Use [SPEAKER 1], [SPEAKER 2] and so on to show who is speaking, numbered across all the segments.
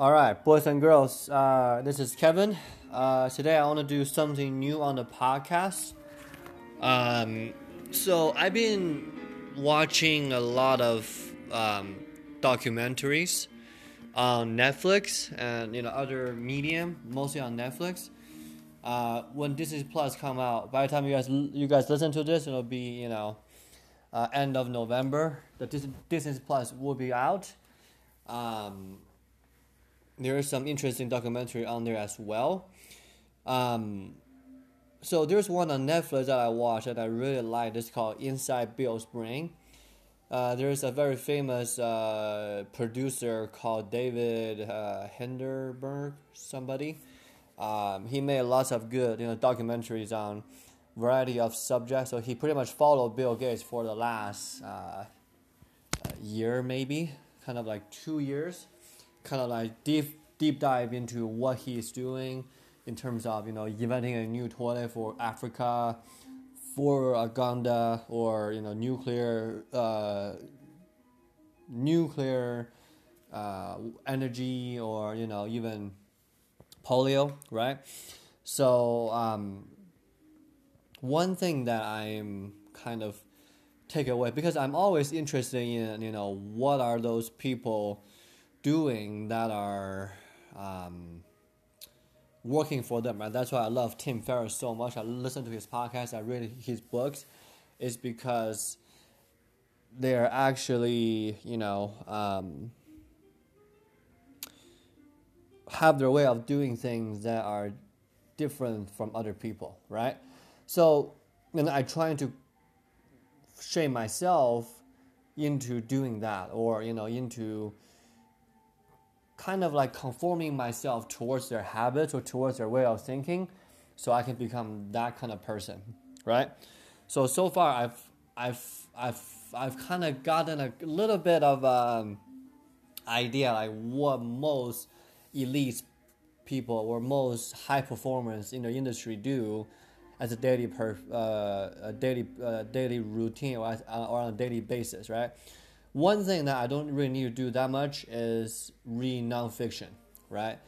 [SPEAKER 1] All right, boys and girls, uh, this is Kevin. Uh, today I want to do something new on the podcast. Um, so I've been watching a lot of um, documentaries on Netflix and you know other medium, mostly on Netflix. Uh, when Disney Plus come out, by the time you guys you guys listen to this, it'll be you know uh, end of November. The Disney, Disney Plus will be out. Um, there is some interesting documentary on there as well. Um, so there's one on Netflix that I watched that I really like. It's called Inside Bill's Brain. Uh, there's a very famous uh, producer called David uh, Hinderberg, somebody. Um, he made lots of good, you know, documentaries on variety of subjects. So he pretty much followed Bill Gates for the last uh, year, maybe, kind of like two years kind of like deep deep dive into what he's doing in terms of you know inventing a new toilet for Africa, for Uganda, or you know nuclear uh, nuclear uh, energy, or you know even polio, right? So um, one thing that I'm kind of take away because I'm always interested in you know what are those people doing that are um, working for them. and That's why I love Tim Ferriss so much. I listen to his podcast. I read his books. Is because they're actually you know um, have their way of doing things that are different from other people, right? So, and I try to shape myself into doing that, or you know, into kind of like conforming myself towards their habits or towards their way of thinking so I can become that kind of person, right? So so far I've I've I've I've kind of gotten a little bit of um idea like what most elite people or most high performers in the industry do as a daily per uh, a daily uh, daily routine or, or on a daily basis, right? One thing that I don't really need to do that much is read nonfiction, right?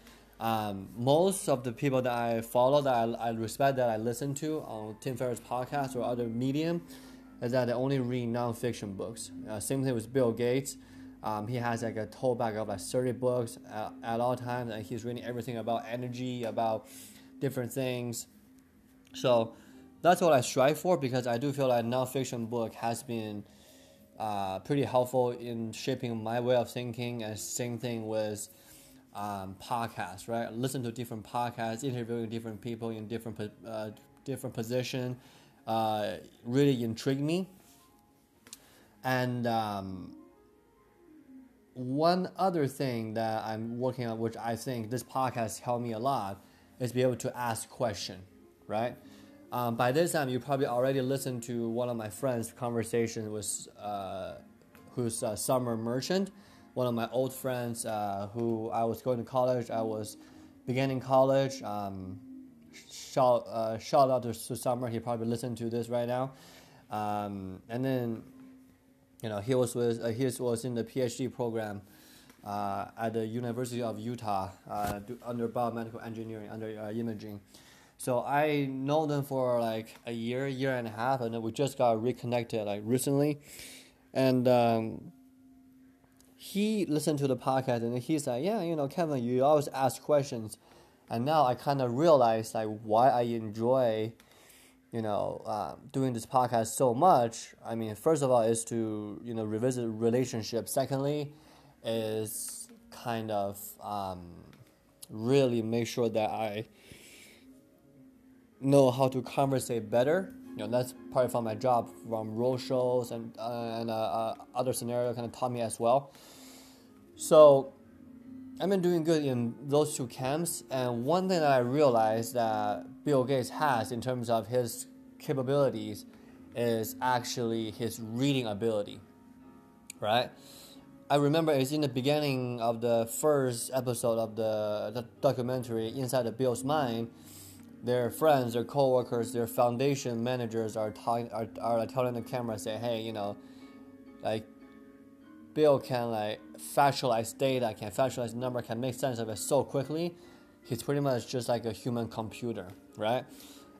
[SPEAKER 1] Um, most of the people that I follow, that I, I, respect, that I listen to on Tim Ferriss podcast or other medium, is that they only read nonfiction books. Uh, same thing with Bill Gates. Um, he has like a tote bag of like 30 books at, at all times, and he's reading everything about energy, about different things. So that's what I strive for because I do feel like nonfiction book has been uh, pretty helpful in shaping my way of thinking. And same thing with um, podcasts, right? Listen to different podcasts, interviewing different people in different uh, different position, uh, really intrigued me. And um, one other thing that I'm working on, which I think this podcast helped me a lot, is be able to ask question, right? Um, by this time, you probably already listened to one of my friends' conversation with uh, who's a summer merchant, one of my old friends uh, who I was going to college. I was beginning college. Um, shout uh, shout out to, Summer. He probably listened to this right now. Um, and then, you know, he was with uh, he was in the PhD program. Uh, at the University of Utah, uh, under biomedical engineering, under uh, imaging, so I know them for like a year, year and a half, and then we just got reconnected like recently. And um, he listened to the podcast and he's like, "Yeah, you know, Kevin, you always ask questions." And now I kind of realize like why I enjoy, you know, uh, doing this podcast so much. I mean, first of all, is to you know revisit relationships. Secondly, is kind of um, really make sure that I know how to conversate better. You know, that's part from my job from role shows and, uh, and uh, uh, other scenario kind of taught me as well. So I've been doing good in those two camps. And one thing that I realized that Bill Gates has in terms of his capabilities is actually his reading ability, right? I remember it's in the beginning of the first episode of the, the documentary Inside the Bill's Mind their friends, their coworkers, their foundation managers are telling are, are telling the camera, say, hey, you know, like Bill can like factualize data, can factualize number, can make sense of it so quickly. He's pretty much just like a human computer, right?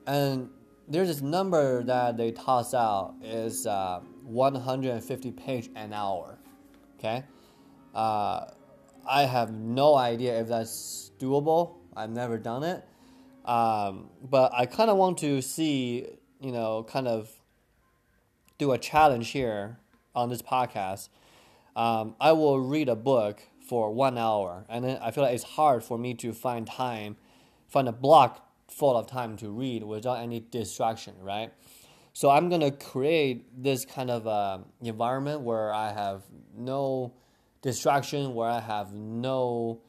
[SPEAKER 1] And there's this number that they toss out is uh, 150 page an hour. Okay, uh, I have no idea if that's doable. I've never done it, um, but I kind of want to see, you know, kind of do a challenge here on this podcast. Um, I will read a book for one hour, and then I feel like it's hard for me to find time, find a block full of time to read without any distraction, right? So I'm gonna create this kind of uh, environment where I have no distraction, where I have no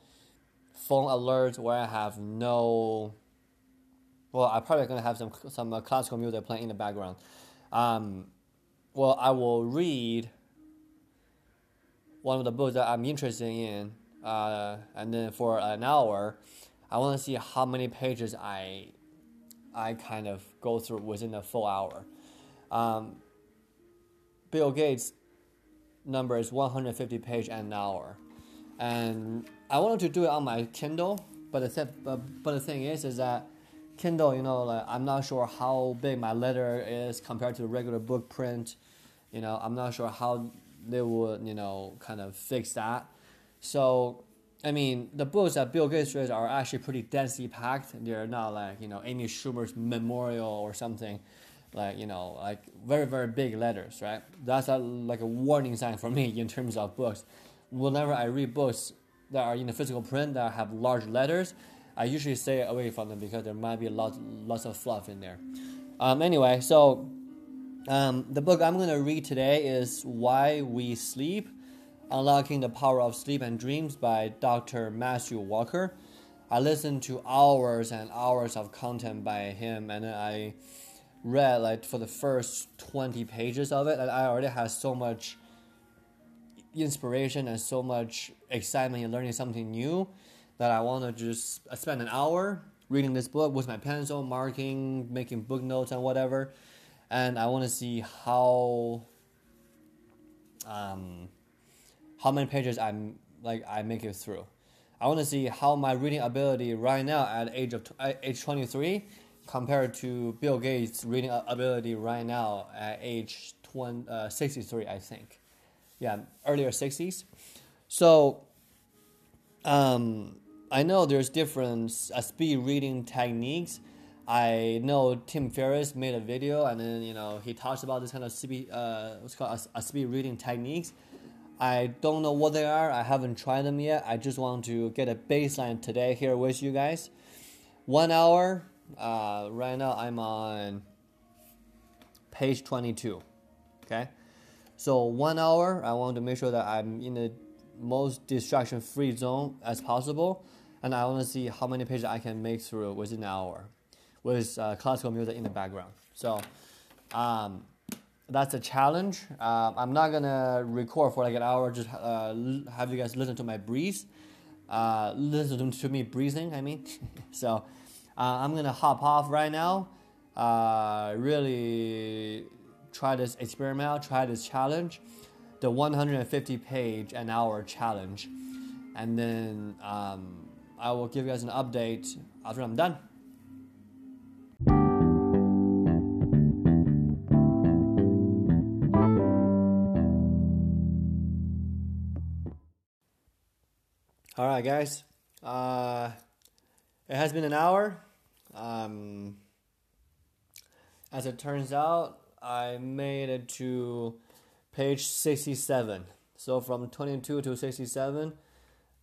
[SPEAKER 1] phone alerts, where I have no. Well, I'm probably gonna have some some uh, classical music playing in the background. Um, well, I will read one of the books that I'm interested in, uh, and then for an hour, I want to see how many pages I I kind of go through within a full hour. Um, Bill Gates' number is 150 page an hour, and I wanted to do it on my Kindle, but the th- but, but the thing is, is that Kindle, you know, like, I'm not sure how big my letter is compared to the regular book print. You know, I'm not sure how they would, you know, kind of fix that. So I mean, the books that Bill Gates read are actually pretty densely packed. They're not like you know Amy Schumer's memorial or something, like you know like very very big letters, right? That's a, like a warning sign for me in terms of books. Whenever I read books that are in the physical print that have large letters, I usually stay away from them because there might be lots lots of fluff in there. Um, anyway, so um, the book I'm going to read today is Why We Sleep Unlocking the Power of Sleep and Dreams by Dr. Matthew Walker. I listened to hours and hours of content by him, and I read like for the first 20 pages of it, and I already had so much inspiration and so much excitement in learning something new that I want to just spend an hour reading this book with my pencil, marking, making book notes, and whatever. And I want to see how um, how many pages I'm like I make it through. I want to see how my reading ability right now at age of age 23 compared to Bill Gates' reading ability right now at age 20, uh, 63, I think. Yeah, earlier 60s. So, um, I know there's different uh, speed reading techniques. I know Tim Ferriss made a video and then you know he talks about this kind of speed, uh, what's called a, a speed reading techniques. I don't know what they are. I haven't tried them yet. I just want to get a baseline today here with you guys. One hour. Uh, right now I'm on page 22. Okay. So one hour. I want to make sure that I'm in the most distraction-free zone as possible, and I want to see how many pages I can make through within an hour, with uh, classical music in the background. So. Um, that's a challenge. Uh, I'm not gonna record for like an hour. Just uh, have you guys listen to my breeze, uh, listen to me breathing. I mean, so uh, I'm gonna hop off right now. Uh, really try this experiment out. Try this challenge, the 150 page an hour challenge, and then um, I will give you guys an update after I'm done. All right, guys. Uh, it has been an hour. Um, as it turns out, I made it to page 67. So from 22 to 67,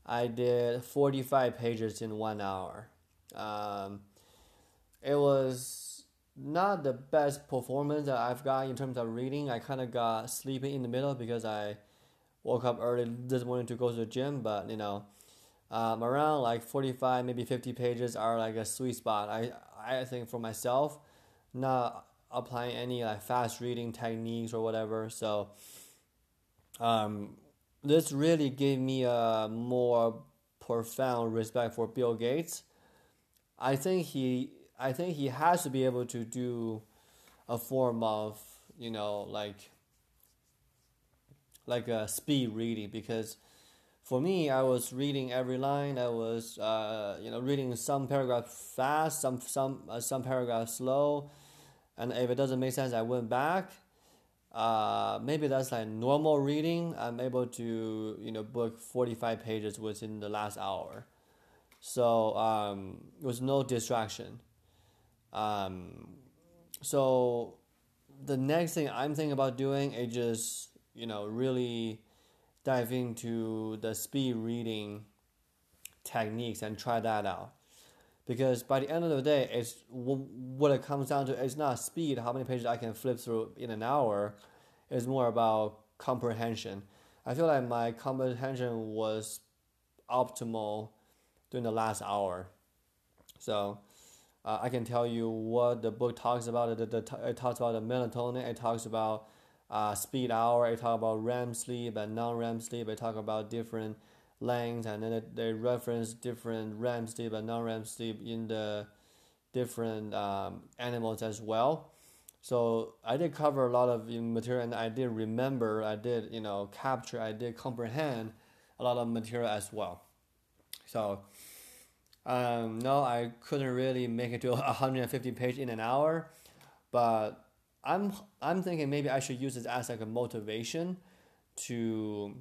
[SPEAKER 1] I did 45 pages in one hour. Um, it was not the best performance that I've got in terms of reading. I kind of got sleepy in the middle because I woke up early this morning to go to the gym, but you know um, around like 45 maybe 50 pages are like a sweet spot i i think for myself not applying any like fast reading techniques or whatever. So um, this really gave me a more profound respect for bill gates. I think he i think he has to be able to do a form of you know like like a speed reading because for me, I was reading every line. I was, uh, you know, reading some paragraph fast, some some uh, some paragraph slow, and if it doesn't make sense, I went back. Uh, maybe that's like normal reading. I'm able to, you know, book forty five pages within the last hour, so um, with no distraction. Um, so the next thing I'm thinking about doing is just, you know, really dive into the speed reading techniques and try that out. Because by the end of the day, it's what it comes down to. It's not speed, how many pages I can flip through in an hour. It's more about comprehension. I feel like my comprehension was optimal during the last hour. So uh, I can tell you what the book talks about. It, it, it talks about the melatonin. It talks about uh, speed hour. It talks about REM sleep and non-REM sleep. It talks about different lengths, and then they reference different REM sleep and non-REM sleep in the different um, animals as well. So I did cover a lot of material, and I did remember, I did you know capture, I did comprehend a lot of material as well. So um, no, I couldn't really make it to 150 page in an hour, but I'm I'm thinking maybe I should use this as like a motivation to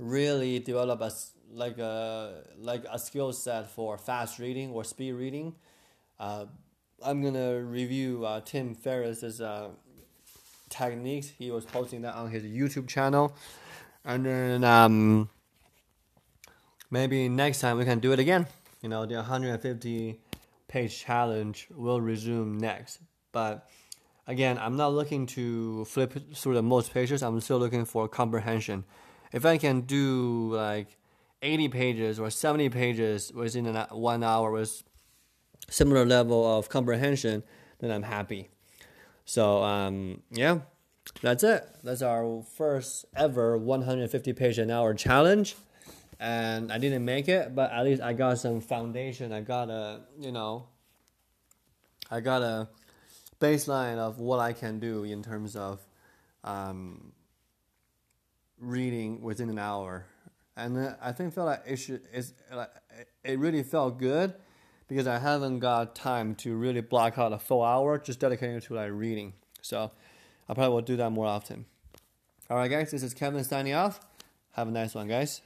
[SPEAKER 1] really develop a like a like a skill set for fast reading or speed reading. Uh, I'm gonna review uh, Tim Ferriss's uh, techniques. He was posting that on his YouTube channel, and then um, maybe next time we can do it again. You know, the 150 page challenge will resume next, but again, I'm not looking to flip through the most pages. I'm still looking for comprehension. If I can do like 80 pages or 70 pages within one hour with similar level of comprehension, then I'm happy. So um, yeah, that's it. That's our first ever 150 page an hour challenge. And I didn't make it, but at least I got some foundation. I got a, you know, I got a baseline of what I can do in terms of um, reading within an hour. And I think felt like it should, it's, it really felt good because I haven't got time to really block out a full hour just dedicating to like reading. So I probably will do that more often. All right, guys, this is Kevin signing off. Have a nice one, guys.